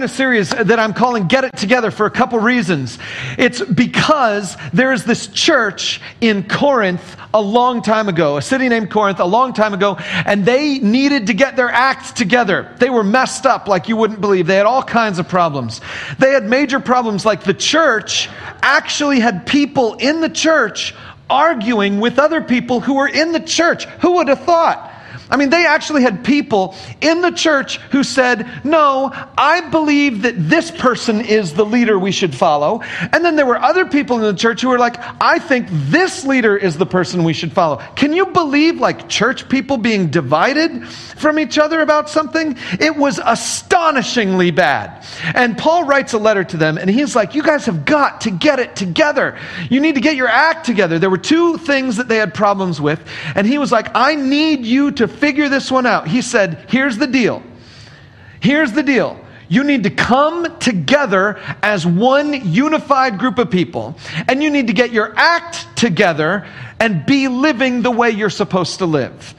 In a series that I'm calling Get It Together for a couple reasons. It's because there is this church in Corinth a long time ago, a city named Corinth a long time ago, and they needed to get their act together. They were messed up like you wouldn't believe. They had all kinds of problems. They had major problems like the church actually had people in the church arguing with other people who were in the church. Who would have thought? I mean, they actually had people in the church who said, No, I believe that this person is the leader we should follow. And then there were other people in the church who were like, I think this leader is the person we should follow. Can you believe like church people being divided from each other about something? It was astonishingly bad. And Paul writes a letter to them and he's like, You guys have got to get it together. You need to get your act together. There were two things that they had problems with. And he was like, I need you to figure this one out. He said, Here's the deal. Here's the deal. You need to come together as one unified group of people, and you need to get your act together and be living the way you're supposed to live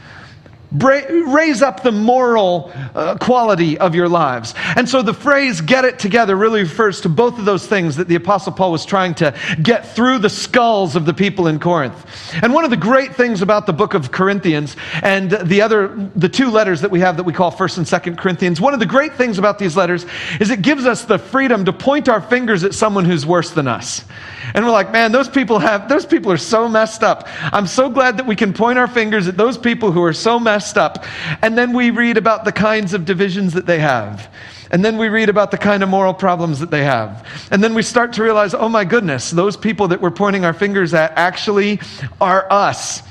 raise up the moral uh, quality of your lives. And so the phrase get it together really refers to both of those things that the Apostle Paul was trying to get through the skulls of the people in Corinth. And one of the great things about the book of Corinthians and the other, the two letters that we have that we call 1st and 2nd Corinthians, one of the great things about these letters is it gives us the freedom to point our fingers at someone who's worse than us. And we're like, man, those people have, those people are so messed up. I'm so glad that we can point our fingers at those people who are so messed up. And then we read about the kinds of divisions that they have. And then we read about the kind of moral problems that they have. And then we start to realize, oh my goodness, those people that we're pointing our fingers at actually are us.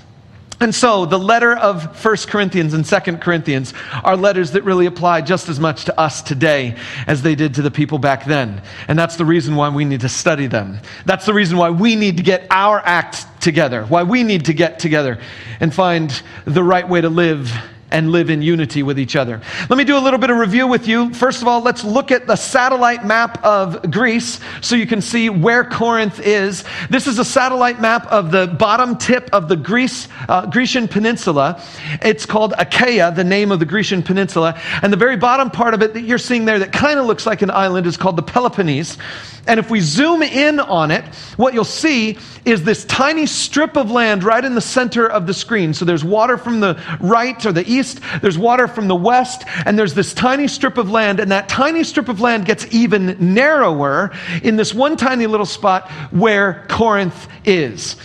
And so the letter of 1 Corinthians and 2 Corinthians are letters that really apply just as much to us today as they did to the people back then. And that's the reason why we need to study them. That's the reason why we need to get our act together, why we need to get together and find the right way to live and live in unity with each other. Let me do a little bit of review with you. First of all, let's look at the satellite map of Greece so you can see where Corinth is. This is a satellite map of the bottom tip of the Greece, uh, Grecian peninsula. It's called Achaia, the name of the Grecian peninsula. And the very bottom part of it that you're seeing there that kind of looks like an island is called the Peloponnese. And if we zoom in on it, what you'll see is this tiny strip of land right in the center of the screen. So there's water from the right or the east, there's water from the west, and there's this tiny strip of land. And that tiny strip of land gets even narrower in this one tiny little spot where Corinth is.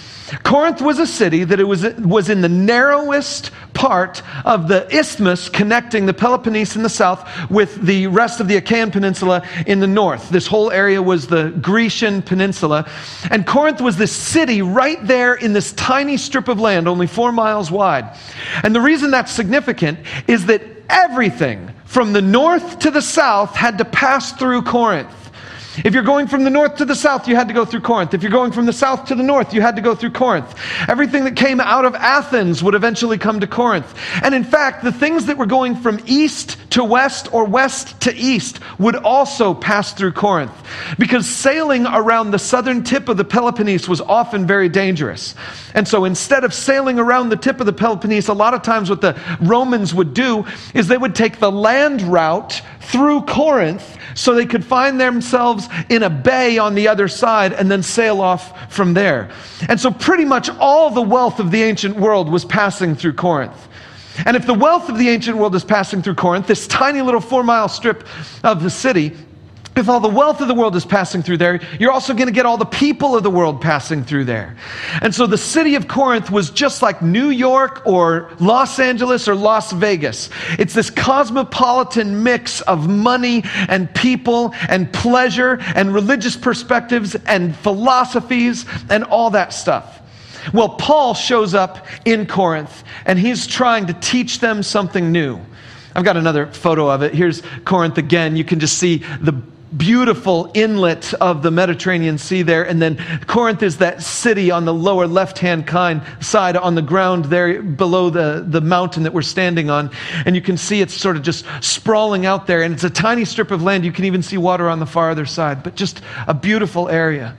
Corinth was a city that it was, was in the narrowest part of the isthmus connecting the Peloponnese in the south with the rest of the Achaean Peninsula in the north. This whole area was the Grecian Peninsula. And Corinth was this city right there in this tiny strip of land, only four miles wide. And the reason that's significant is that everything from the north to the south had to pass through Corinth. If you're going from the north to the south, you had to go through Corinth. If you're going from the south to the north, you had to go through Corinth. Everything that came out of Athens would eventually come to Corinth. And in fact, the things that were going from east to west or west to east would also pass through Corinth. Because sailing around the southern tip of the Peloponnese was often very dangerous. And so instead of sailing around the tip of the Peloponnese, a lot of times what the Romans would do is they would take the land route through Corinth so they could find themselves in a bay on the other side and then sail off from there. And so, pretty much all the wealth of the ancient world was passing through Corinth. And if the wealth of the ancient world is passing through Corinth, this tiny little four mile strip of the city, if all the wealth of the world is passing through there, you're also going to get all the people of the world passing through there. And so the city of Corinth was just like New York or Los Angeles or Las Vegas. It's this cosmopolitan mix of money and people and pleasure and religious perspectives and philosophies and all that stuff. Well, Paul shows up in Corinth and he's trying to teach them something new. I've got another photo of it. Here's Corinth again. You can just see the beautiful inlet of the Mediterranean Sea there. And then Corinth is that city on the lower left hand side on the ground there below the, the mountain that we're standing on. And you can see it's sort of just sprawling out there. And it's a tiny strip of land. You can even see water on the far other side, but just a beautiful area.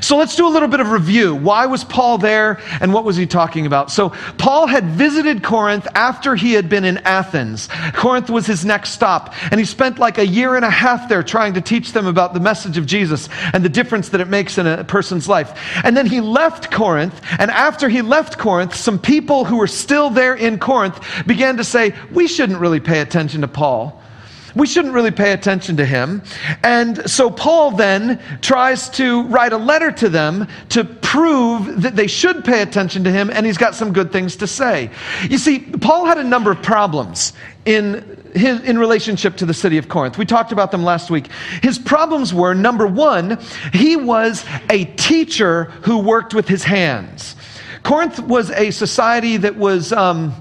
So let's do a little bit of review. Why was Paul there and what was he talking about? So Paul had visited Corinth after he had been in Athens. Corinth was his next stop, and he spent like a year and a half there trying to teach them about the message of Jesus and the difference that it makes in a person's life. And then he left Corinth, and after he left Corinth, some people who were still there in Corinth began to say, We shouldn't really pay attention to Paul we shouldn't really pay attention to him. And so Paul then tries to write a letter to them to prove that they should pay attention to him, and he's got some good things to say. You see, Paul had a number of problems in his, in relationship to the city of Corinth. We talked about them last week. His problems were number one, he was a teacher who worked with his hands. Corinth was a society that was. Um,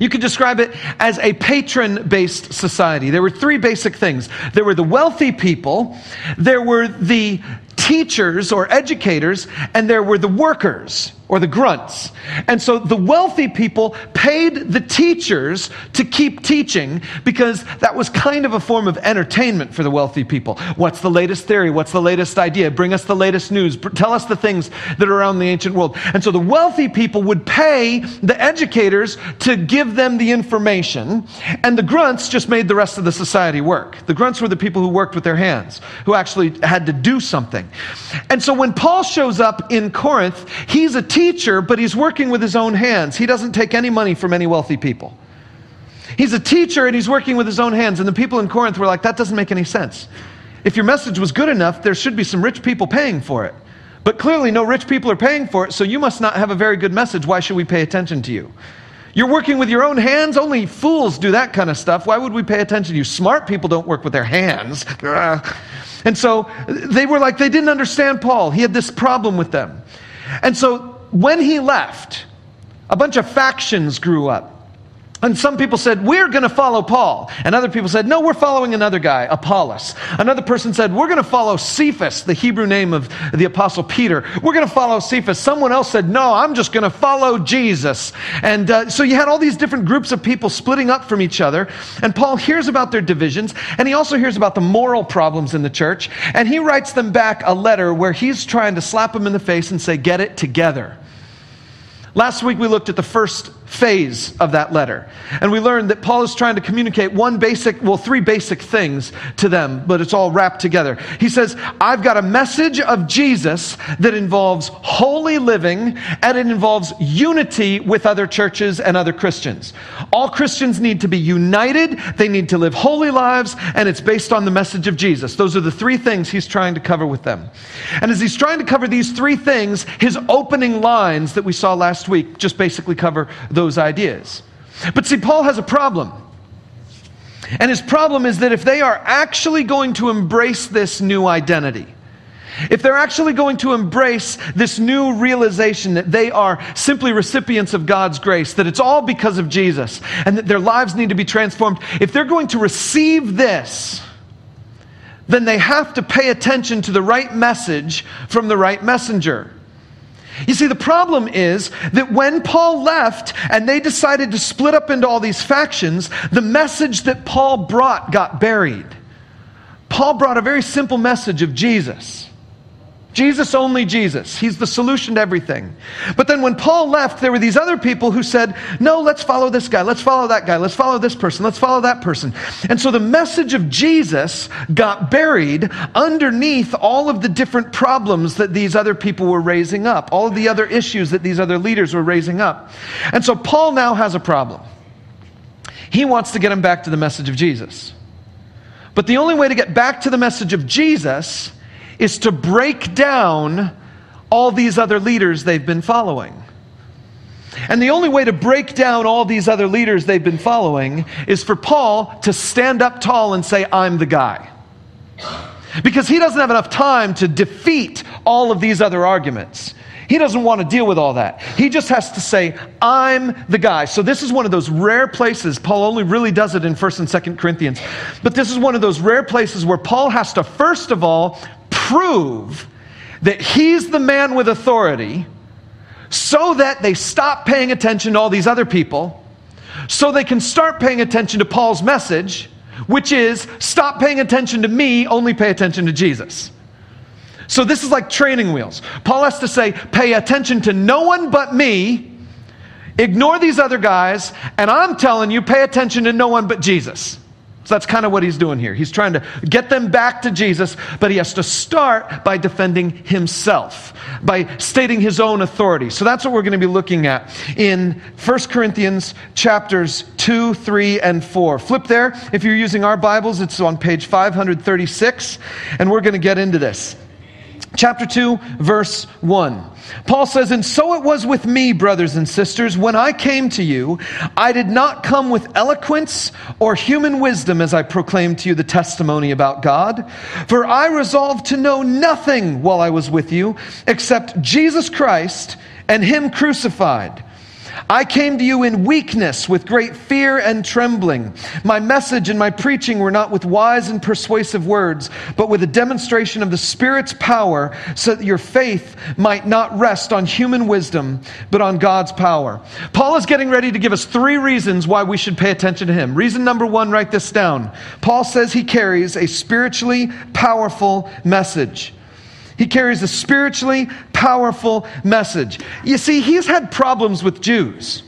you could describe it as a patron based society. There were three basic things there were the wealthy people, there were the teachers or educators, and there were the workers or the grunts. And so the wealthy people paid the teachers to keep teaching because that was kind of a form of entertainment for the wealthy people. What's the latest theory? What's the latest idea? Bring us the latest news. Tell us the things that are around the ancient world. And so the wealthy people would pay the educators to give them the information, and the grunts just made the rest of the society work. The grunts were the people who worked with their hands, who actually had to do something. And so when Paul shows up in Corinth, he's a teacher, but he's working with his own hands. He doesn't take any money from any wealthy people. He's a teacher and he's working with his own hands. And the people in Corinth were like, that doesn't make any sense. If your message was good enough, there should be some rich people paying for it. But clearly, no rich people are paying for it, so you must not have a very good message. Why should we pay attention to you? You're working with your own hands? Only fools do that kind of stuff. Why would we pay attention to you? Smart people don't work with their hands. Ah. And so they were like, they didn't understand Paul. He had this problem with them. And so when he left, a bunch of factions grew up. And some people said, We're going to follow Paul. And other people said, No, we're following another guy, Apollos. Another person said, We're going to follow Cephas, the Hebrew name of the Apostle Peter. We're going to follow Cephas. Someone else said, No, I'm just going to follow Jesus. And uh, so you had all these different groups of people splitting up from each other. And Paul hears about their divisions, and he also hears about the moral problems in the church. And he writes them back a letter where he's trying to slap them in the face and say, Get it together. Last week we looked at the first phase of that letter. And we learned that Paul is trying to communicate one basic, well, three basic things to them, but it's all wrapped together. He says, I've got a message of Jesus that involves holy living and it involves unity with other churches and other Christians. All Christians need to be united, they need to live holy lives, and it's based on the message of Jesus. Those are the three things he's trying to cover with them. And as he's trying to cover these three things, his opening lines that we saw last week just basically cover those ideas. But see, Paul has a problem. And his problem is that if they are actually going to embrace this new identity, if they're actually going to embrace this new realization that they are simply recipients of God's grace, that it's all because of Jesus, and that their lives need to be transformed, if they're going to receive this, then they have to pay attention to the right message from the right messenger. You see, the problem is that when Paul left and they decided to split up into all these factions, the message that Paul brought got buried. Paul brought a very simple message of Jesus. Jesus, only Jesus. He's the solution to everything. But then when Paul left, there were these other people who said, No, let's follow this guy. Let's follow that guy. Let's follow this person. Let's follow that person. And so the message of Jesus got buried underneath all of the different problems that these other people were raising up, all of the other issues that these other leaders were raising up. And so Paul now has a problem. He wants to get him back to the message of Jesus. But the only way to get back to the message of Jesus is to break down all these other leaders they've been following. And the only way to break down all these other leaders they've been following is for Paul to stand up tall and say, I'm the guy. Because he doesn't have enough time to defeat all of these other arguments. He doesn't want to deal with all that. He just has to say, I'm the guy. So this is one of those rare places. Paul only really does it in 1st and 2nd Corinthians. But this is one of those rare places where Paul has to, first of all, prove that he's the man with authority so that they stop paying attention to all these other people, so they can start paying attention to Paul's message, which is stop paying attention to me, only pay attention to Jesus. So this is like training wheels. Paul has to say, pay attention to no one but me, ignore these other guys, and I'm telling you, pay attention to no one but Jesus. So that's kind of what he's doing here. He's trying to get them back to Jesus, but he has to start by defending himself, by stating his own authority. So that's what we're going to be looking at in 1 Corinthians chapters 2, 3, and 4. Flip there. If you're using our Bibles, it's on page 536, and we're going to get into this. Chapter 2, verse 1. Paul says, And so it was with me, brothers and sisters, when I came to you, I did not come with eloquence or human wisdom as I proclaimed to you the testimony about God. For I resolved to know nothing while I was with you except Jesus Christ and Him crucified. I came to you in weakness with great fear and trembling. My message and my preaching were not with wise and persuasive words, but with a demonstration of the Spirit's power, so that your faith might not rest on human wisdom, but on God's power. Paul is getting ready to give us three reasons why we should pay attention to him. Reason number one, write this down. Paul says he carries a spiritually powerful message. He carries a spiritually powerful message. You see, he's had problems with Jews.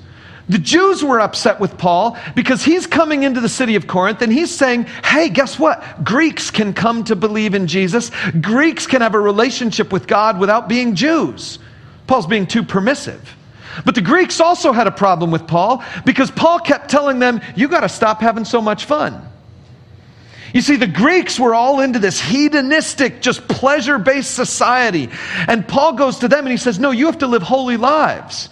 The Jews were upset with Paul because he's coming into the city of Corinth and he's saying, hey, guess what? Greeks can come to believe in Jesus. Greeks can have a relationship with God without being Jews. Paul's being too permissive. But the Greeks also had a problem with Paul because Paul kept telling them, you got to stop having so much fun. You see, the Greeks were all into this hedonistic, just pleasure based society. And Paul goes to them and he says, No, you have to live holy lives.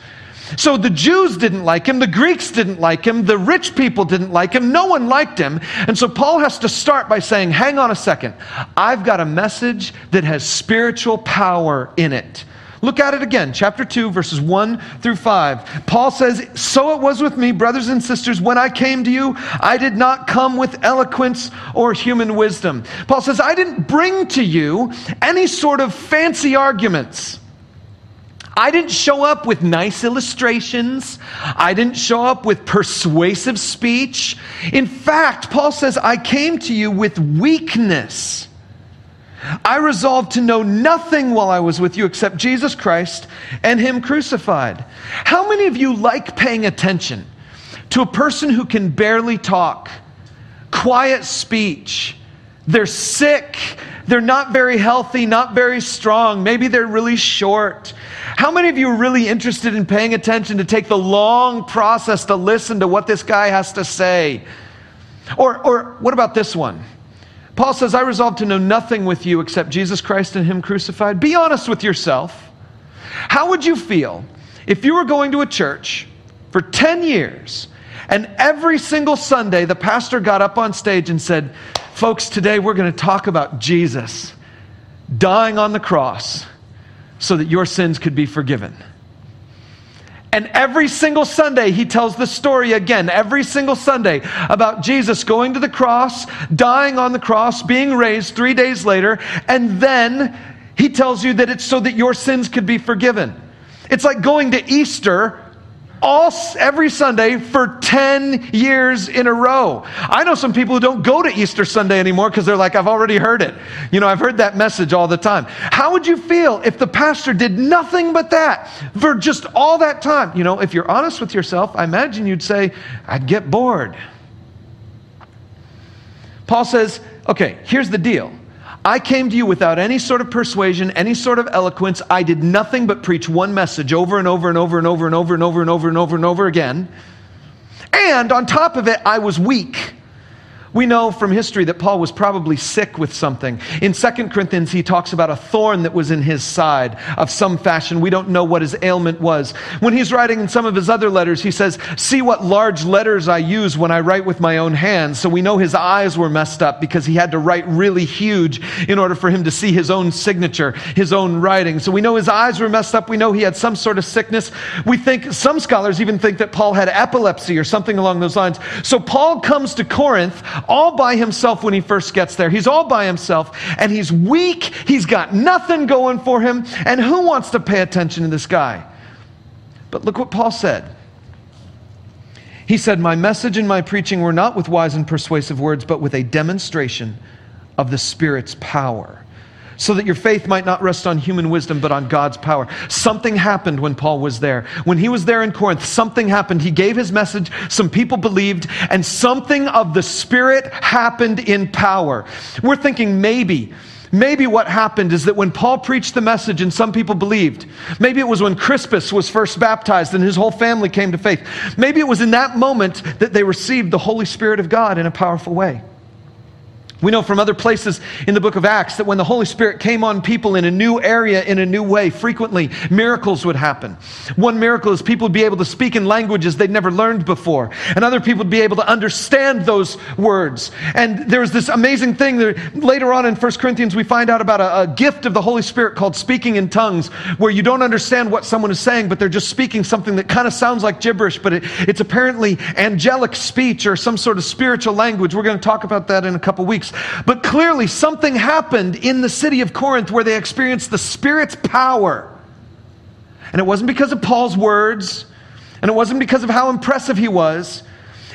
So the Jews didn't like him, the Greeks didn't like him, the rich people didn't like him, no one liked him. And so Paul has to start by saying, Hang on a second, I've got a message that has spiritual power in it. Look at it again, chapter 2, verses 1 through 5. Paul says, So it was with me, brothers and sisters, when I came to you, I did not come with eloquence or human wisdom. Paul says, I didn't bring to you any sort of fancy arguments. I didn't show up with nice illustrations. I didn't show up with persuasive speech. In fact, Paul says, I came to you with weakness I resolved to know nothing while I was with you except Jesus Christ and Him crucified. How many of you like paying attention to a person who can barely talk, quiet speech? They're sick, they're not very healthy, not very strong, maybe they're really short. How many of you are really interested in paying attention to take the long process to listen to what this guy has to say? Or, or what about this one? Paul says, I resolve to know nothing with you except Jesus Christ and Him crucified. Be honest with yourself. How would you feel if you were going to a church for 10 years and every single Sunday the pastor got up on stage and said, Folks, today we're going to talk about Jesus dying on the cross so that your sins could be forgiven? And every single Sunday, he tells the story again, every single Sunday, about Jesus going to the cross, dying on the cross, being raised three days later, and then he tells you that it's so that your sins could be forgiven. It's like going to Easter all every Sunday for 10 years in a row. I know some people who don't go to Easter Sunday anymore because they're like, I've already heard it. You know, I've heard that message all the time. How would you feel if the pastor did nothing but that for just all that time? You know, if you're honest with yourself, I imagine you'd say, I'd get bored. Paul says, okay, here's the deal. I came to you without any sort of persuasion, any sort of eloquence. I did nothing but preach one message over and over and over and over and over and over and over and over and over again. And on top of it, I was weak. We know from history that Paul was probably sick with something. In 2 Corinthians, he talks about a thorn that was in his side of some fashion. We don't know what his ailment was. When he's writing in some of his other letters, he says, See what large letters I use when I write with my own hands. So we know his eyes were messed up because he had to write really huge in order for him to see his own signature, his own writing. So we know his eyes were messed up. We know he had some sort of sickness. We think, some scholars even think that Paul had epilepsy or something along those lines. So Paul comes to Corinth all by himself when he first gets there. He's all by himself and he's weak. He's got nothing going for him. And who wants to pay attention to this guy? But look what Paul said. He said, My message and my preaching were not with wise and persuasive words, but with a demonstration of the Spirit's power so that your faith might not rest on human wisdom, but on God's power. Something happened when Paul was there. When he was there in Corinth, something happened. He gave his message, some people believed, and something of the Spirit happened in power. We're thinking maybe. Maybe what happened is that when Paul preached the message and some people believed, maybe it was when Crispus was first baptized and his whole family came to faith. Maybe it was in that moment that they received the Holy Spirit of God in a powerful way. We know from other places in the book of Acts that when the Holy Spirit came on people in a new area, in a new way, frequently miracles would happen. One miracle is people would be able to speak in languages they'd never learned before, and other people would be able to understand those words. And there was this amazing thing that later on in 1 Corinthians, we find out about a, a gift of the Holy Spirit called speaking in tongues, where you don't understand what someone is saying, but they're just speaking something that kind of sounds like gibberish, but it, it's apparently angelic speech or some sort of spiritual language. We're going to talk about that in a couple weeks. But clearly, something happened in the city of Corinth where they experienced the Spirit's power. And it wasn't because of Paul's words, and it wasn't because of how impressive he was.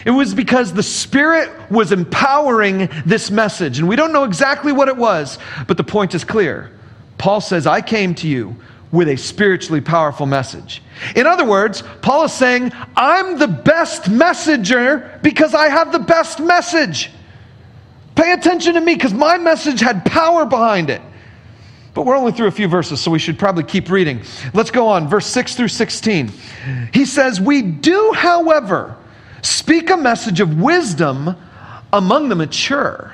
It was because the Spirit was empowering this message. And we don't know exactly what it was, but the point is clear. Paul says, I came to you with a spiritually powerful message. In other words, Paul is saying, I'm the best messenger because I have the best message. Pay attention to me because my message had power behind it. But we're only through a few verses, so we should probably keep reading. Let's go on, verse 6 through 16. He says, We do, however, speak a message of wisdom among the mature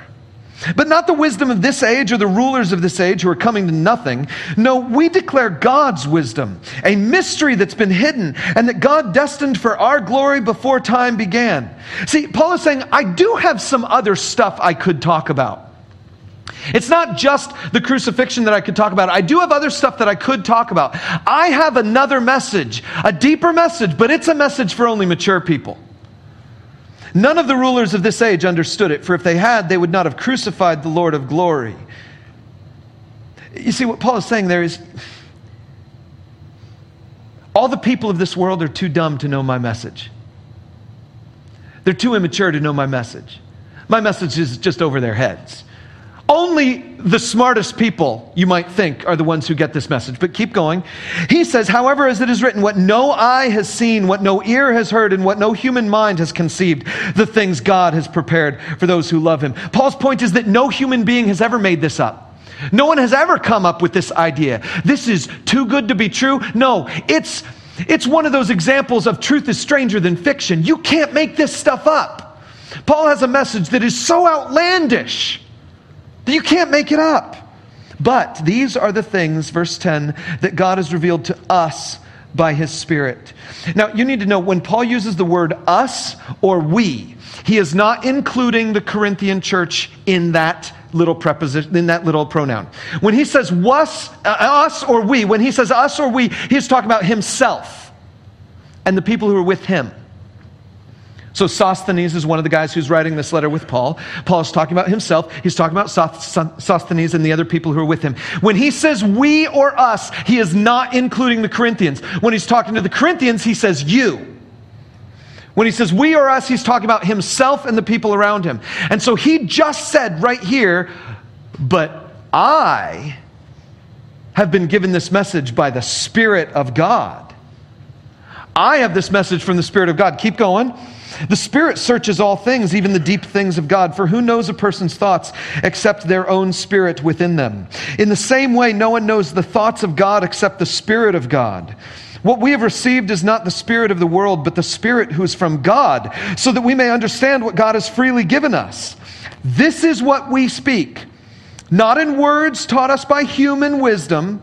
but not the wisdom of this age or the rulers of this age who are coming to nothing. No, we declare God's wisdom, a mystery that's been hidden and that God destined for our glory before time began. See, Paul is saying, I do have some other stuff I could talk about. It's not just the crucifixion that I could talk about. I do have other stuff that I could talk about. I have another message, a deeper message, but it's a message for only mature people. None of the rulers of this age understood it, for if they had, they would not have crucified the Lord of glory. You see, what Paul is saying there is all the people of this world are too dumb to know my message. They're too immature to know my message. My message is just over their heads. Only the smartest people, you might think, are the ones who get this message. But keep going. He says, however, as it is written, what no eye has seen, what no ear has heard, and what no human mind has conceived, the things God has prepared for those who love him. Paul's point is that no human being has ever made this up. No one has ever come up with this idea. This is too good to be true. No, it's, it's one of those examples of truth is stranger than fiction. You can't make this stuff up. Paul has a message that is so outlandish you can't make it up. But these are the things, verse 10, that God has revealed to us by his Spirit. Now, you need to know when Paul uses the word us or we, he is not including the Corinthian church in that little preposition, in that little pronoun. When he says us, uh, us or we, when he says us or we, he's talking about himself and the people who are with him. So Sosthenes is one of the guys who's writing this letter with Paul. Paul is talking about himself. He's talking about Sosthenes and the other people who are with him. When he says we or us, he is not including the Corinthians. When he's talking to the Corinthians, he says you. When he says we or us, he's talking about himself and the people around him. And so he just said right here, but I have been given this message by the Spirit of God. I have this message from the Spirit of God. Keep going. The Spirit searches all things, even the deep things of God, for who knows a person's thoughts except their own spirit within them? In the same way, no one knows the thoughts of God except the Spirit of God. What we have received is not the Spirit of the world, but the Spirit who is from God, so that we may understand what God has freely given us. This is what we speak, not in words taught us by human wisdom,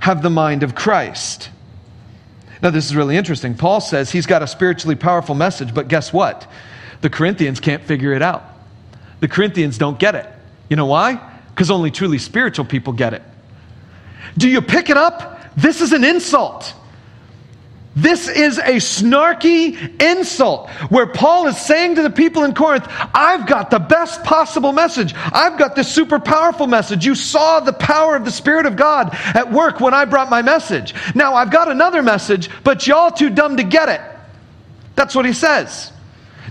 have the mind of Christ. Now, this is really interesting. Paul says he's got a spiritually powerful message, but guess what? The Corinthians can't figure it out. The Corinthians don't get it. You know why? Because only truly spiritual people get it. Do you pick it up? This is an insult. This is a snarky insult where Paul is saying to the people in Corinth, I've got the best possible message. I've got this super powerful message. You saw the power of the Spirit of God at work when I brought my message. Now I've got another message, but y'all too dumb to get it. That's what he says.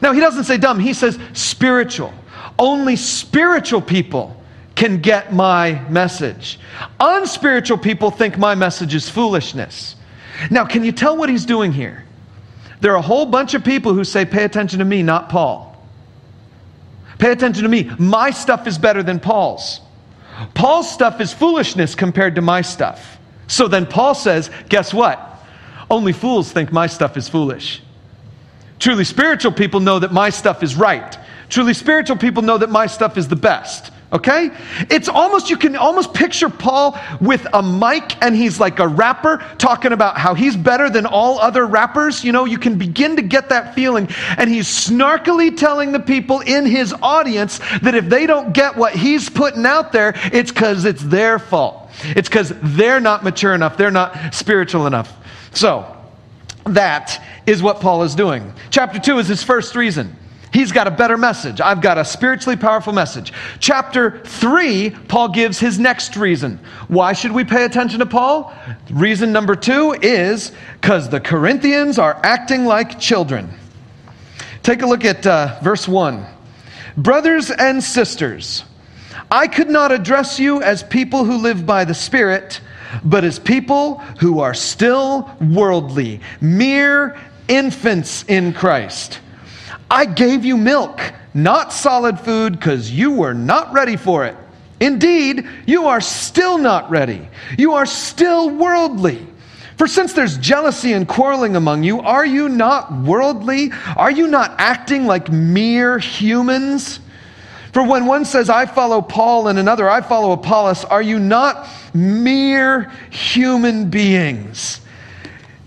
Now he doesn't say dumb, he says spiritual. Only spiritual people can get my message. Unspiritual people think my message is foolishness. Now, can you tell what he's doing here? There are a whole bunch of people who say, pay attention to me, not Paul. Pay attention to me. My stuff is better than Paul's. Paul's stuff is foolishness compared to my stuff. So then Paul says, guess what? Only fools think my stuff is foolish. Truly spiritual people know that my stuff is right. Truly spiritual people know that my stuff is the best. Okay? It's almost, you can almost picture Paul with a mic and he's like a rapper talking about how he's better than all other rappers. You know, you can begin to get that feeling. And he's snarkily telling the people in his audience that if they don't get what he's putting out there, it's because it's their fault. It's because they're not mature enough, they're not spiritual enough. So, that is what Paul is doing. Chapter 2 is his first reason. He's got a better message. I've got a spiritually powerful message. Chapter 3, Paul gives his next reason. Why should we pay attention to Paul? Reason number 2 is because the Corinthians are acting like children. Take a look at uh, verse 1. Brothers and sisters, I could not address you as people who live by the Spirit, but as people who are still worldly, mere infants in Christ. I gave you milk, not solid food, because you were not ready for it. Indeed, you are still not ready. You are still worldly. For since there's jealousy and quarreling among you, are you not worldly? Are you not acting like mere humans? For when one says, I follow Paul, and another, I follow Apollos, are you not mere human beings?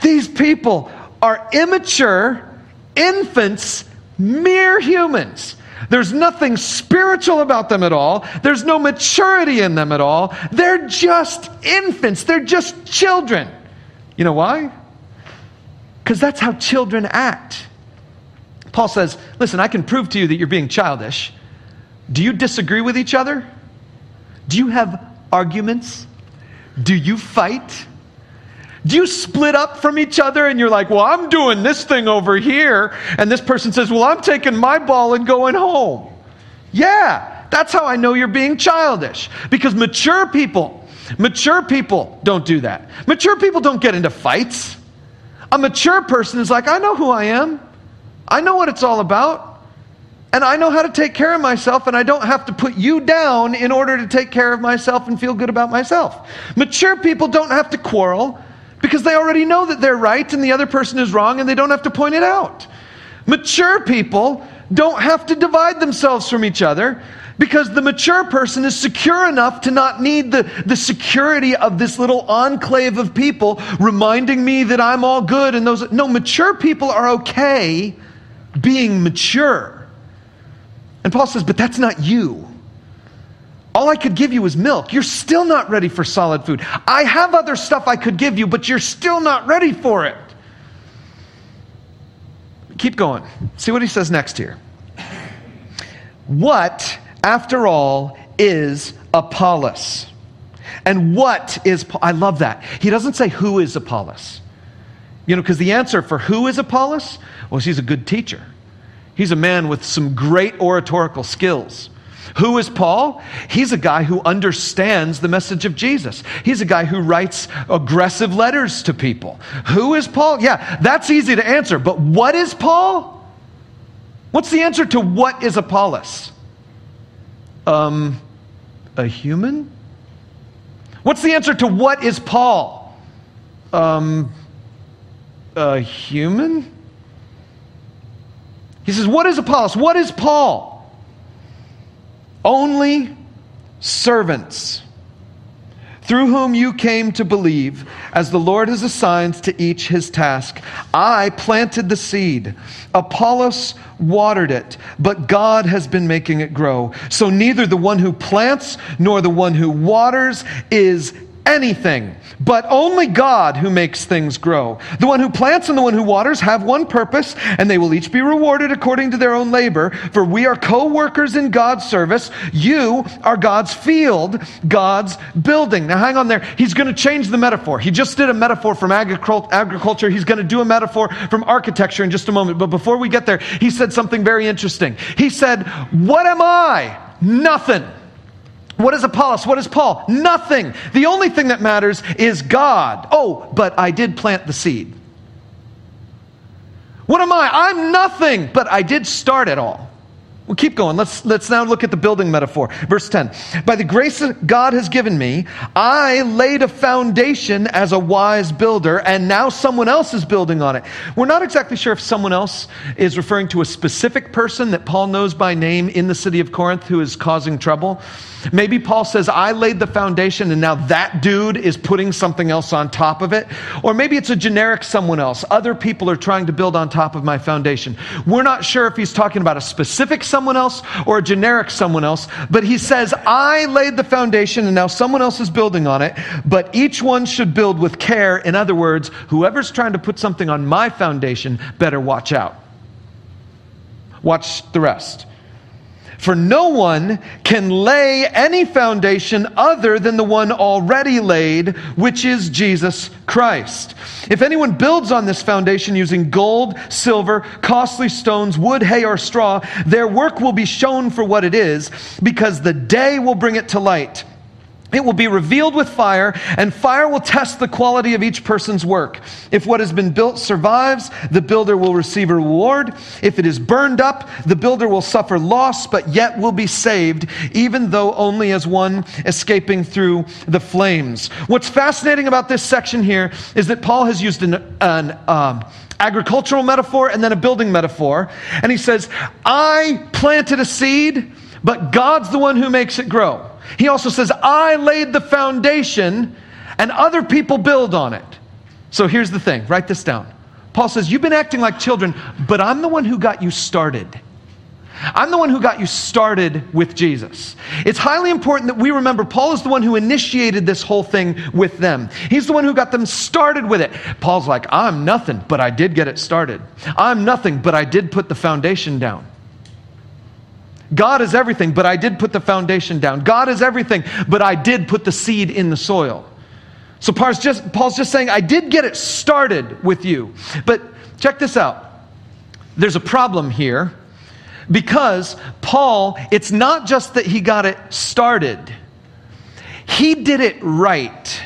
These people are immature infants mere humans. There's nothing spiritual about them at all. There's no maturity in them at all. They're just infants. They're just children. You know why? Because that's how children act. Paul says, Listen, I can prove to you that you're being childish. Do you disagree with each other? Do you have arguments? Do you fight? Do you split up from each other and you're like, well, I'm doing this thing over here, and this person says, well, I'm taking my ball and going home? Yeah, that's how I know you're being childish. Because mature people, mature people don't do that. Mature people don't get into fights. A mature person is like, I know who I am, I know what it's all about. And I know how to take care of myself, and I don't have to put you down in order to take care of myself and feel good about myself. Mature people don't have to quarrel because they already know that they're right and the other person is wrong and they don't have to point it out. Mature people don't have to divide themselves from each other because the mature person is secure enough to not need the, the security of this little enclave of people reminding me that I'm all good and those. No, mature people are okay being mature. And Paul says, but that's not you. All I could give you is milk. You're still not ready for solid food. I have other stuff I could give you, but you're still not ready for it. Keep going. See what he says next here. What, after all, is Apollos? And what is, I love that. He doesn't say who is Apollos. You know, because the answer for who is Apollos, well, he's a good teacher. He's a man with some great oratorical skills. Who is Paul? He's a guy who understands the message of Jesus. He's a guy who writes aggressive letters to people. Who is Paul? Yeah, that's easy to answer. But what is Paul? What's the answer to what is Apollos? Um, a human? What's the answer to what is Paul? Um, a human? He says, What is Apollos? What is Paul? Only servants through whom you came to believe, as the Lord has assigned to each his task. I planted the seed, Apollos watered it, but God has been making it grow. So neither the one who plants nor the one who waters is anything, but only God who makes things grow. The one who plants and the one who waters have one purpose, and they will each be rewarded according to their own labor. For we are co workers in God's service. You are God's field, God's building. Now, hang on there. He's going to change the metaphor. He just did a metaphor from agriculture. He's going to do a metaphor from architecture in just a moment. But before we get there, he said something very interesting. He said, What am I? Nothing. What is Apollos? What is Paul? Nothing. The only thing that matters is God. Oh, but I did plant the seed. What am I? I'm nothing, but I did start it all. Well, keep going. Let's, let's now look at the building metaphor. Verse 10. By the grace that God has given me, I laid a foundation as a wise builder, and now someone else is building on it. We're not exactly sure if someone else is referring to a specific person that Paul knows by name in the city of Corinth who is causing trouble. Maybe Paul says, I laid the foundation and now that dude is putting something else on top of it. Or maybe it's a generic someone else. Other people are trying to build on top of my foundation. We're not sure if he's talking about a specific someone else or a generic someone else, but he says, I laid the foundation and now someone else is building on it, but each one should build with care. In other words, whoever's trying to put something on my foundation better watch out. Watch the rest. For no one can lay any foundation other than the one already laid, which is Jesus Christ. If anyone builds on this foundation using gold, silver, costly stones, wood, hay, or straw, their work will be shown for what it is, because the day will bring it to light. It will be revealed with fire, and fire will test the quality of each person's work. If what has been built survives, the builder will receive a reward. If it is burned up, the builder will suffer loss, but yet will be saved, even though only as one escaping through the flames. What's fascinating about this section here is that Paul has used an, an um, agricultural metaphor and then a building metaphor. And he says, I planted a seed, but God's the one who makes it grow. He also says, I laid the foundation and other people build on it. So here's the thing write this down. Paul says, You've been acting like children, but I'm the one who got you started. I'm the one who got you started with Jesus. It's highly important that we remember Paul is the one who initiated this whole thing with them. He's the one who got them started with it. Paul's like, I'm nothing, but I did get it started. I'm nothing, but I did put the foundation down. God is everything, but I did put the foundation down. God is everything, but I did put the seed in the soil. So Paul's just, Paul's just saying, I did get it started with you. But check this out. There's a problem here because Paul, it's not just that he got it started, he did it right.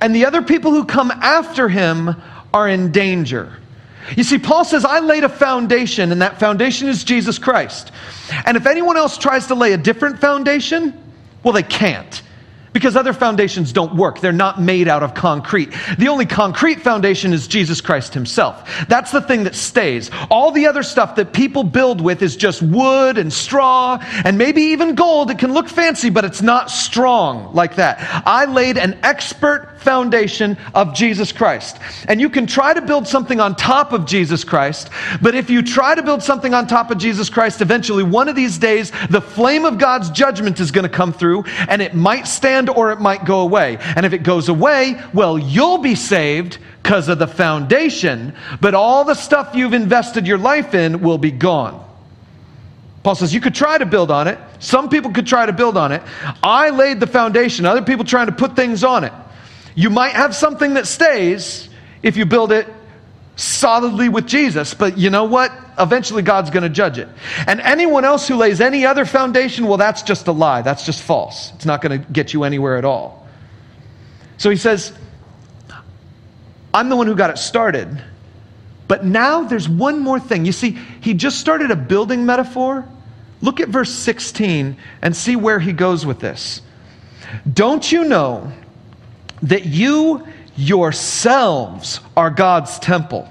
And the other people who come after him are in danger. You see, Paul says, I laid a foundation, and that foundation is Jesus Christ. And if anyone else tries to lay a different foundation, well, they can't because other foundations don't work. They're not made out of concrete. The only concrete foundation is Jesus Christ himself. That's the thing that stays. All the other stuff that people build with is just wood and straw and maybe even gold. It can look fancy, but it's not strong like that. I laid an expert foundation of Jesus Christ. And you can try to build something on top of Jesus Christ, but if you try to build something on top of Jesus Christ, eventually one of these days the flame of God's judgment is going to come through and it might or it might go away. And if it goes away, well, you'll be saved because of the foundation, but all the stuff you've invested your life in will be gone. Paul says you could try to build on it. Some people could try to build on it. I laid the foundation, other people trying to put things on it. You might have something that stays if you build it solidly with Jesus, but you know what? Eventually God's going to judge it. And anyone else who lays any other foundation, well, that's just a lie. That's just false. It's not going to get you anywhere at all. So he says, I'm the one who got it started. But now there's one more thing. You see, he just started a building metaphor. Look at verse 16 and see where he goes with this. Don't you know that you yourselves are God's temple,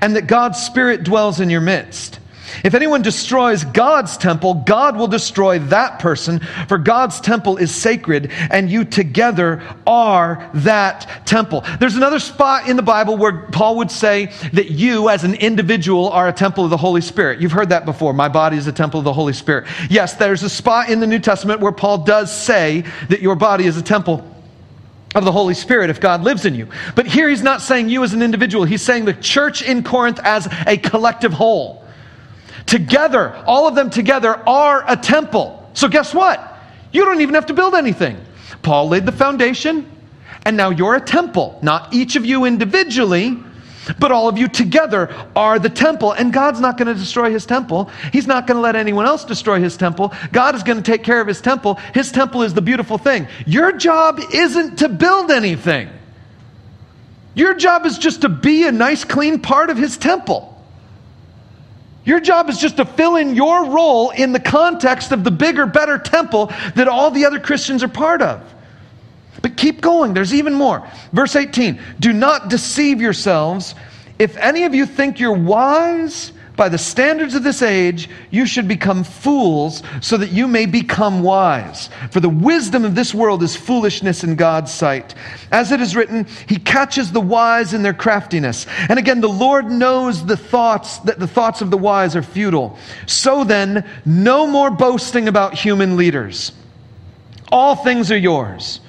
and that God's Spirit dwells in your midst. If anyone destroys God's temple, God will destroy that person, for God's temple is sacred, and you together are that temple. There's another spot in the Bible where Paul would say that you, as an individual, are a temple of the Holy Spirit. You've heard that before. My body is a temple of the Holy Spirit. Yes, there's a spot in the New Testament where Paul does say that your body is a temple of the Holy Spirit if God lives in you. But here he's not saying you as an individual, he's saying the church in Corinth as a collective whole. Together, all of them together are a temple. So guess what? You don't even have to build anything. Paul laid the foundation, and now you're a temple. Not each of you individually, but all of you together are the temple. And God's not going to destroy his temple. He's not going to let anyone else destroy his temple. God is going to take care of his temple. His temple is the beautiful thing. Your job isn't to build anything, your job is just to be a nice, clean part of his temple. Your job is just to fill in your role in the context of the bigger, better temple that all the other Christians are part of. But keep going, there's even more. Verse 18 Do not deceive yourselves. If any of you think you're wise by the standards of this age, you should become fools so that you may become wise. For the wisdom of this world is foolishness in God's sight. As it is written, He catches the wise in their craftiness. And again, the Lord knows the thoughts, that the thoughts of the wise are futile. So then, no more boasting about human leaders. All things are yours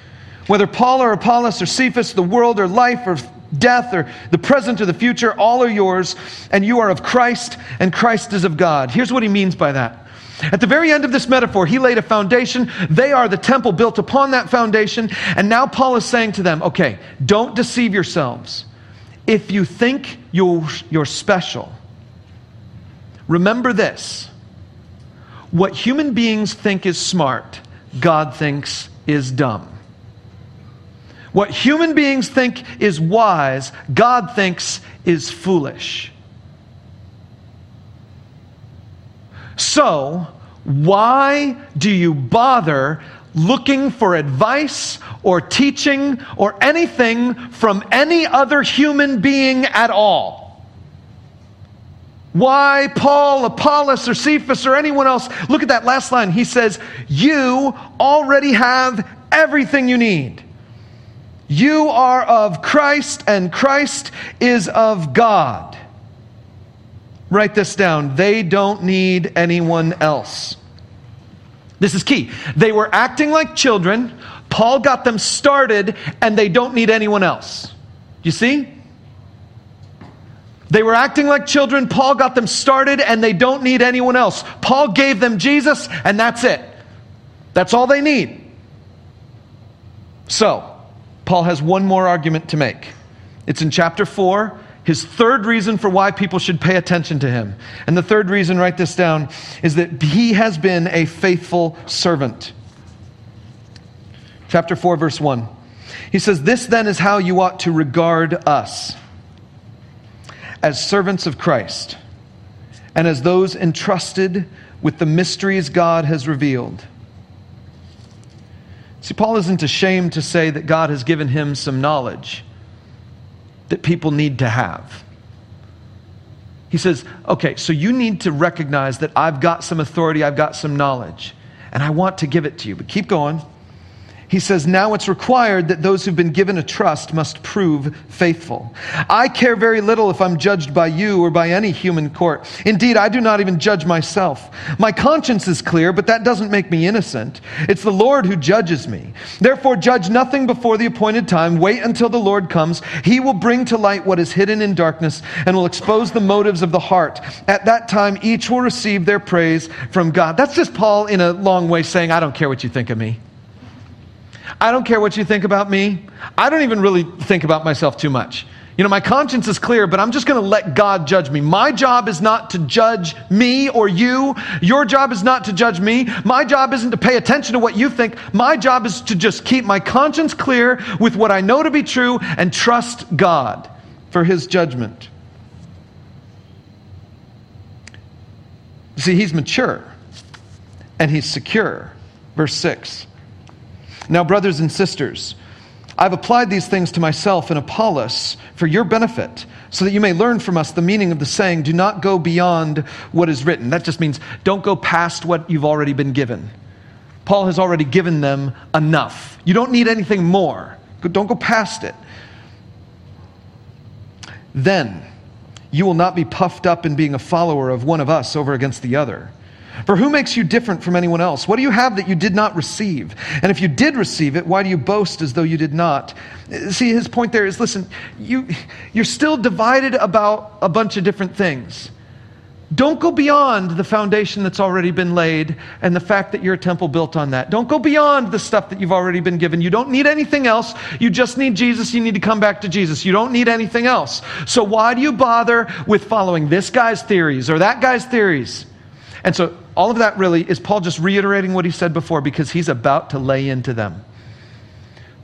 whether Paul or Apollos or Cephas, the world or life or death or the present or the future, all are yours, and you are of Christ, and Christ is of God. Here's what he means by that. At the very end of this metaphor, he laid a foundation. They are the temple built upon that foundation. And now Paul is saying to them, okay, don't deceive yourselves. If you think you're, you're special, remember this. What human beings think is smart, God thinks is dumb. What human beings think is wise, God thinks is foolish. So, why do you bother looking for advice or teaching or anything from any other human being at all? Why Paul, Apollos, or Cephas, or anyone else? Look at that last line. He says, You already have everything you need. You are of Christ, and Christ is of God. Write this down. They don't need anyone else. This is key. They were acting like children. Paul got them started, and they don't need anyone else. You see? They were acting like children. Paul got them started, and they don't need anyone else. Paul gave them Jesus, and that's it. That's all they need. So, Paul has one more argument to make. It's in chapter 4, his third reason for why people should pay attention to him. And the third reason, write this down, is that he has been a faithful servant. Chapter 4, verse 1. He says, This then is how you ought to regard us as servants of Christ and as those entrusted with the mysteries God has revealed. See, Paul isn't ashamed to say that God has given him some knowledge that people need to have. He says, okay, so you need to recognize that I've got some authority, I've got some knowledge, and I want to give it to you. But keep going. He says, Now it's required that those who've been given a trust must prove faithful. I care very little if I'm judged by you or by any human court. Indeed, I do not even judge myself. My conscience is clear, but that doesn't make me innocent. It's the Lord who judges me. Therefore, judge nothing before the appointed time. Wait until the Lord comes. He will bring to light what is hidden in darkness and will expose the motives of the heart. At that time, each will receive their praise from God. That's just Paul in a long way saying, I don't care what you think of me. I don't care what you think about me. I don't even really think about myself too much. You know, my conscience is clear, but I'm just going to let God judge me. My job is not to judge me or you. Your job is not to judge me. My job isn't to pay attention to what you think. My job is to just keep my conscience clear with what I know to be true and trust God for his judgment. See, he's mature and he's secure. Verse 6. Now, brothers and sisters, I've applied these things to myself and Apollos for your benefit, so that you may learn from us the meaning of the saying, do not go beyond what is written. That just means don't go past what you've already been given. Paul has already given them enough. You don't need anything more. Don't go past it. Then you will not be puffed up in being a follower of one of us over against the other. For who makes you different from anyone else? What do you have that you did not receive? And if you did receive it, why do you boast as though you did not? See, his point there is listen, you, you're still divided about a bunch of different things. Don't go beyond the foundation that's already been laid and the fact that you're a temple built on that. Don't go beyond the stuff that you've already been given. You don't need anything else. You just need Jesus. You need to come back to Jesus. You don't need anything else. So why do you bother with following this guy's theories or that guy's theories? And so all of that really is Paul just reiterating what he said before because he's about to lay into them.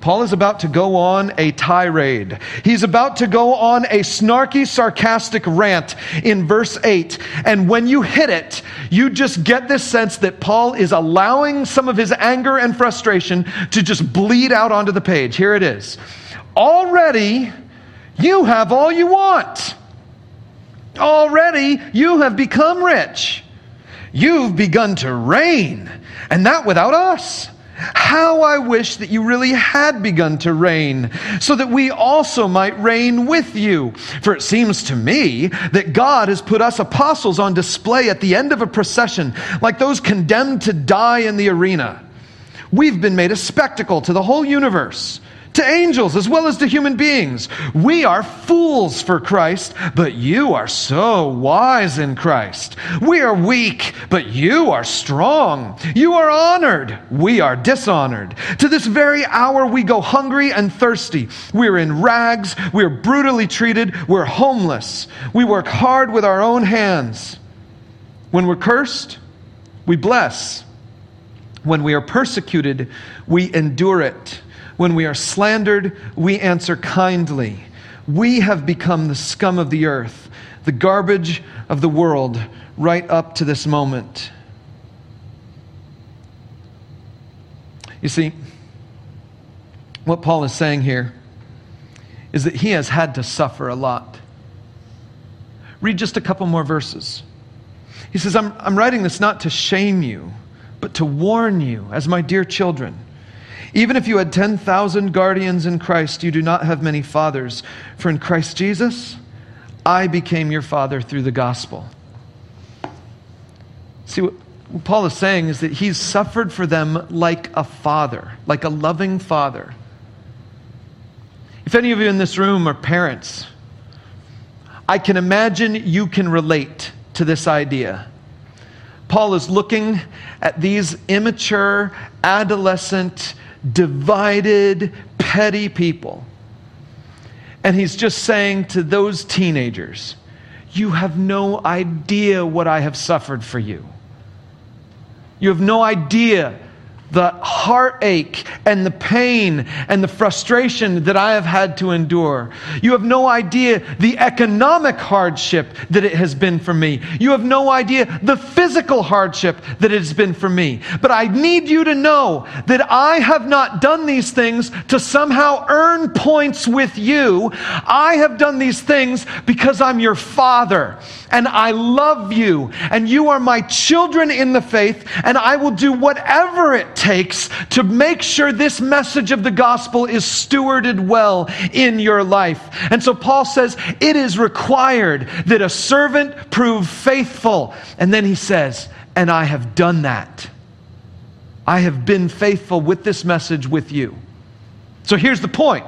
Paul is about to go on a tirade. He's about to go on a snarky, sarcastic rant in verse 8. And when you hit it, you just get this sense that Paul is allowing some of his anger and frustration to just bleed out onto the page. Here it is. Already, you have all you want. Already, you have become rich. You've begun to reign, and that without us. How I wish that you really had begun to reign, so that we also might reign with you. For it seems to me that God has put us apostles on display at the end of a procession, like those condemned to die in the arena. We've been made a spectacle to the whole universe to angels as well as to human beings. We are fools for Christ, but you are so wise in Christ. We are weak, but you are strong. You are honored, we are dishonored. To this very hour, we go hungry and thirsty. We're in rags, we're brutally treated, we're homeless. We work hard with our own hands. When we're cursed, we bless. When we are persecuted, we endure it. When we are slandered, we answer kindly. We have become the scum of the earth, the garbage of the world, right up to this moment. You see, what Paul is saying here is that he has had to suffer a lot. Read just a couple more verses. He says, I'm, I'm writing this not to shame you, but to warn you as my dear children. Even if you had 10,000 guardians in Christ, you do not have many fathers. For in Christ Jesus, I became your father through the gospel. See, what Paul is saying is that he's suffered for them like a father, like a loving father. If any of you in this room are parents, I can imagine you can relate to this idea. Paul is looking at these immature, adolescent, divided, petty people. And he's just saying to those teenagers, You have no idea what I have suffered for you. You have no idea the heartache and the pain and the frustration that I have had to endure. You have no idea the economic hardship that it has been for me. You have no idea the physical hardship that it has been for me. But I need you to know that I have not done these things to somehow earn points with you. I have done these things because I'm your father and I love you and you are my children in the faith and I will do whatever it takes to make sure this message of the gospel is stewarded well in your life. And so Paul says it is required that a servant prove faithful. And then he says, and I have done that. I have been faithful with this message with you. So here's the point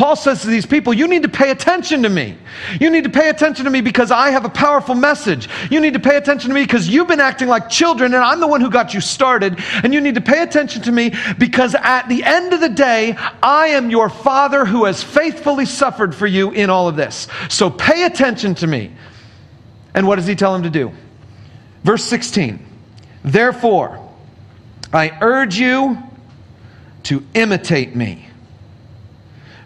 Paul says to these people, You need to pay attention to me. You need to pay attention to me because I have a powerful message. You need to pay attention to me because you've been acting like children and I'm the one who got you started. And you need to pay attention to me because at the end of the day, I am your father who has faithfully suffered for you in all of this. So pay attention to me. And what does he tell him to do? Verse 16 Therefore, I urge you to imitate me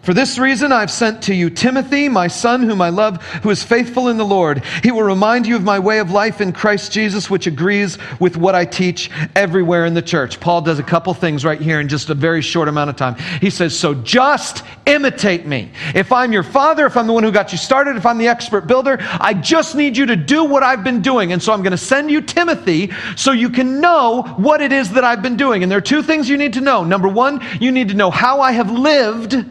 for this reason, I've sent to you Timothy, my son, whom I love, who is faithful in the Lord. He will remind you of my way of life in Christ Jesus, which agrees with what I teach everywhere in the church. Paul does a couple things right here in just a very short amount of time. He says, So just imitate me. If I'm your father, if I'm the one who got you started, if I'm the expert builder, I just need you to do what I've been doing. And so I'm going to send you Timothy so you can know what it is that I've been doing. And there are two things you need to know. Number one, you need to know how I have lived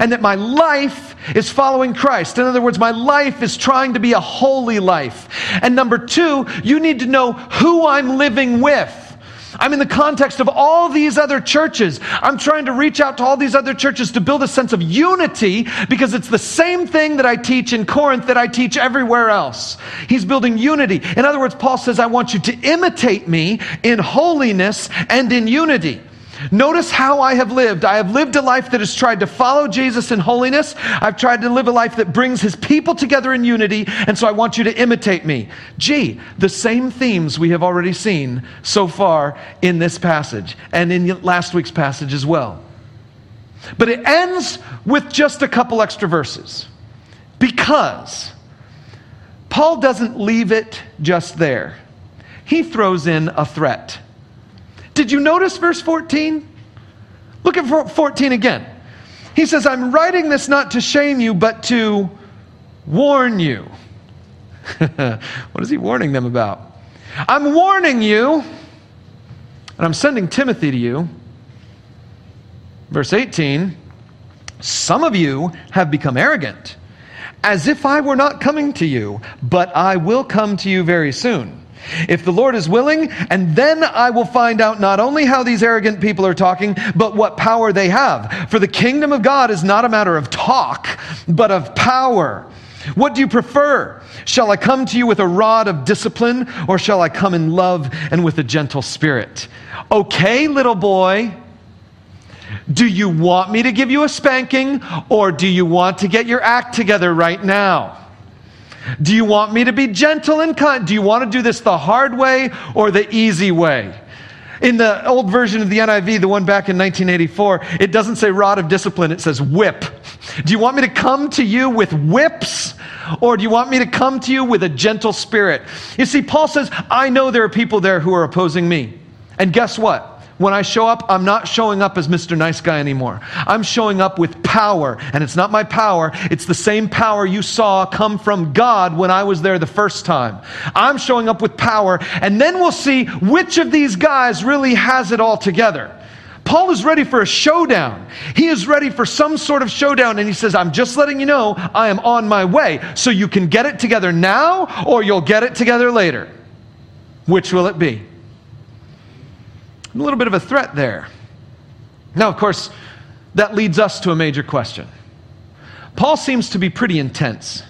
and that my life is following Christ. In other words, my life is trying to be a holy life. And number two, you need to know who I'm living with. I'm in the context of all these other churches. I'm trying to reach out to all these other churches to build a sense of unity because it's the same thing that I teach in Corinth that I teach everywhere else. He's building unity. In other words, Paul says, I want you to imitate me in holiness and in unity. Notice how I have lived. I have lived a life that has tried to follow Jesus in holiness. I've tried to live a life that brings his people together in unity, and so I want you to imitate me. Gee, the same themes we have already seen so far in this passage and in last week's passage as well. But it ends with just a couple extra verses because Paul doesn't leave it just there, he throws in a threat. Did you notice verse 14? Look at 14 again. He says, I'm writing this not to shame you, but to warn you. what is he warning them about? I'm warning you, and I'm sending Timothy to you. Verse 18 Some of you have become arrogant, as if I were not coming to you, but I will come to you very soon. If the Lord is willing, and then I will find out not only how these arrogant people are talking, but what power they have. For the kingdom of God is not a matter of talk, but of power. What do you prefer? Shall I come to you with a rod of discipline, or shall I come in love and with a gentle spirit? Okay, little boy. Do you want me to give you a spanking, or do you want to get your act together right now? Do you want me to be gentle and kind? Do you want to do this the hard way or the easy way? In the old version of the NIV, the one back in 1984, it doesn't say rod of discipline, it says whip. Do you want me to come to you with whips? Or do you want me to come to you with a gentle spirit? You see, Paul says, I know there are people there who are opposing me. And guess what? When I show up, I'm not showing up as Mr. Nice Guy anymore. I'm showing up with power. And it's not my power, it's the same power you saw come from God when I was there the first time. I'm showing up with power. And then we'll see which of these guys really has it all together. Paul is ready for a showdown. He is ready for some sort of showdown. And he says, I'm just letting you know I am on my way. So you can get it together now or you'll get it together later. Which will it be? A little bit of a threat there. Now, of course, that leads us to a major question. Paul seems to be pretty intense.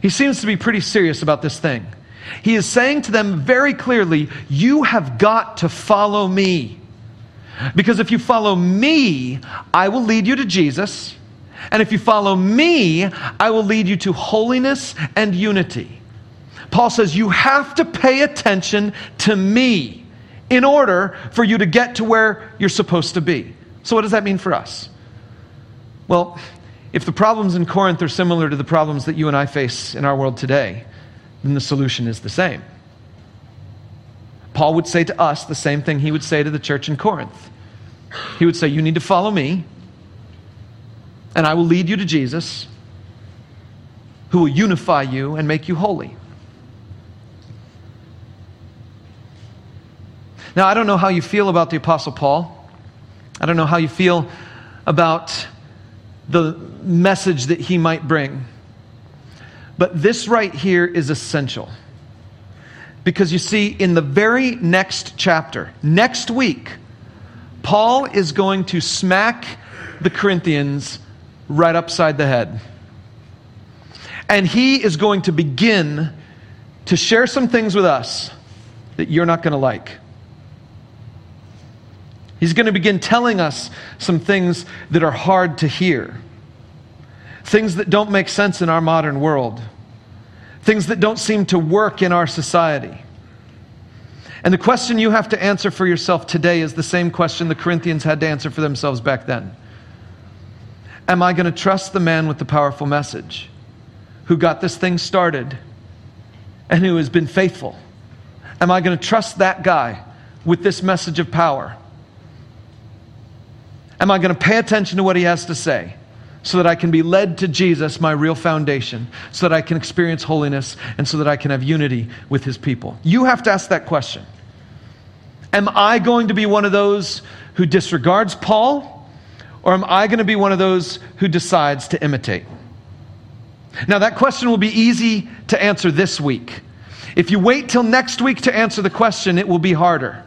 He seems to be pretty serious about this thing. He is saying to them very clearly, You have got to follow me. Because if you follow me, I will lead you to Jesus. And if you follow me, I will lead you to holiness and unity. Paul says, You have to pay attention to me in order for you to get to where you're supposed to be. So, what does that mean for us? Well, if the problems in Corinth are similar to the problems that you and I face in our world today, then the solution is the same. Paul would say to us the same thing he would say to the church in Corinth. He would say, You need to follow me, and I will lead you to Jesus, who will unify you and make you holy. Now, I don't know how you feel about the Apostle Paul. I don't know how you feel about the message that he might bring. But this right here is essential. Because you see, in the very next chapter, next week, Paul is going to smack the Corinthians right upside the head. And he is going to begin to share some things with us that you're not going to like. He's going to begin telling us some things that are hard to hear, things that don't make sense in our modern world, things that don't seem to work in our society. And the question you have to answer for yourself today is the same question the Corinthians had to answer for themselves back then. Am I going to trust the man with the powerful message who got this thing started and who has been faithful? Am I going to trust that guy with this message of power? Am I going to pay attention to what he has to say so that I can be led to Jesus, my real foundation, so that I can experience holiness and so that I can have unity with his people? You have to ask that question. Am I going to be one of those who disregards Paul, or am I going to be one of those who decides to imitate? Now, that question will be easy to answer this week. If you wait till next week to answer the question, it will be harder.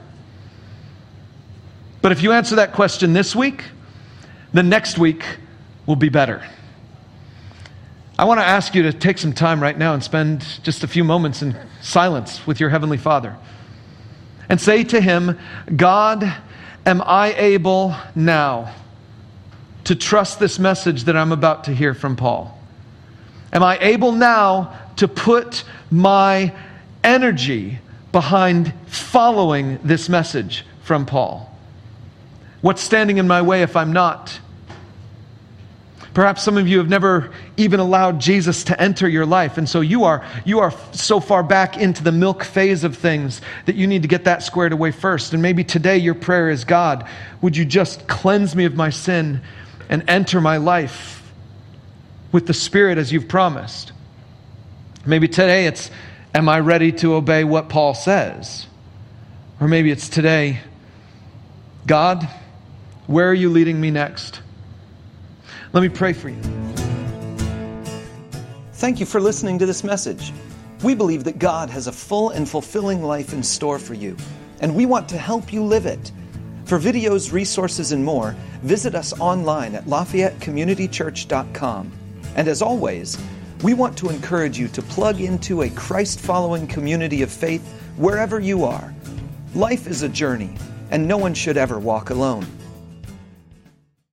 But if you answer that question this week, then next week will be better. I want to ask you to take some time right now and spend just a few moments in silence with your Heavenly Father and say to Him, God, am I able now to trust this message that I'm about to hear from Paul? Am I able now to put my energy behind following this message from Paul? What's standing in my way if I'm not? Perhaps some of you have never even allowed Jesus to enter your life. And so you are, you are so far back into the milk phase of things that you need to get that squared away first. And maybe today your prayer is God, would you just cleanse me of my sin and enter my life with the Spirit as you've promised? Maybe today it's, am I ready to obey what Paul says? Or maybe it's today, God, where are you leading me next? Let me pray for you. Thank you for listening to this message. We believe that God has a full and fulfilling life in store for you, and we want to help you live it. For videos, resources, and more, visit us online at LafayetteCommunityChurch.com. And as always, we want to encourage you to plug into a Christ following community of faith wherever you are. Life is a journey, and no one should ever walk alone.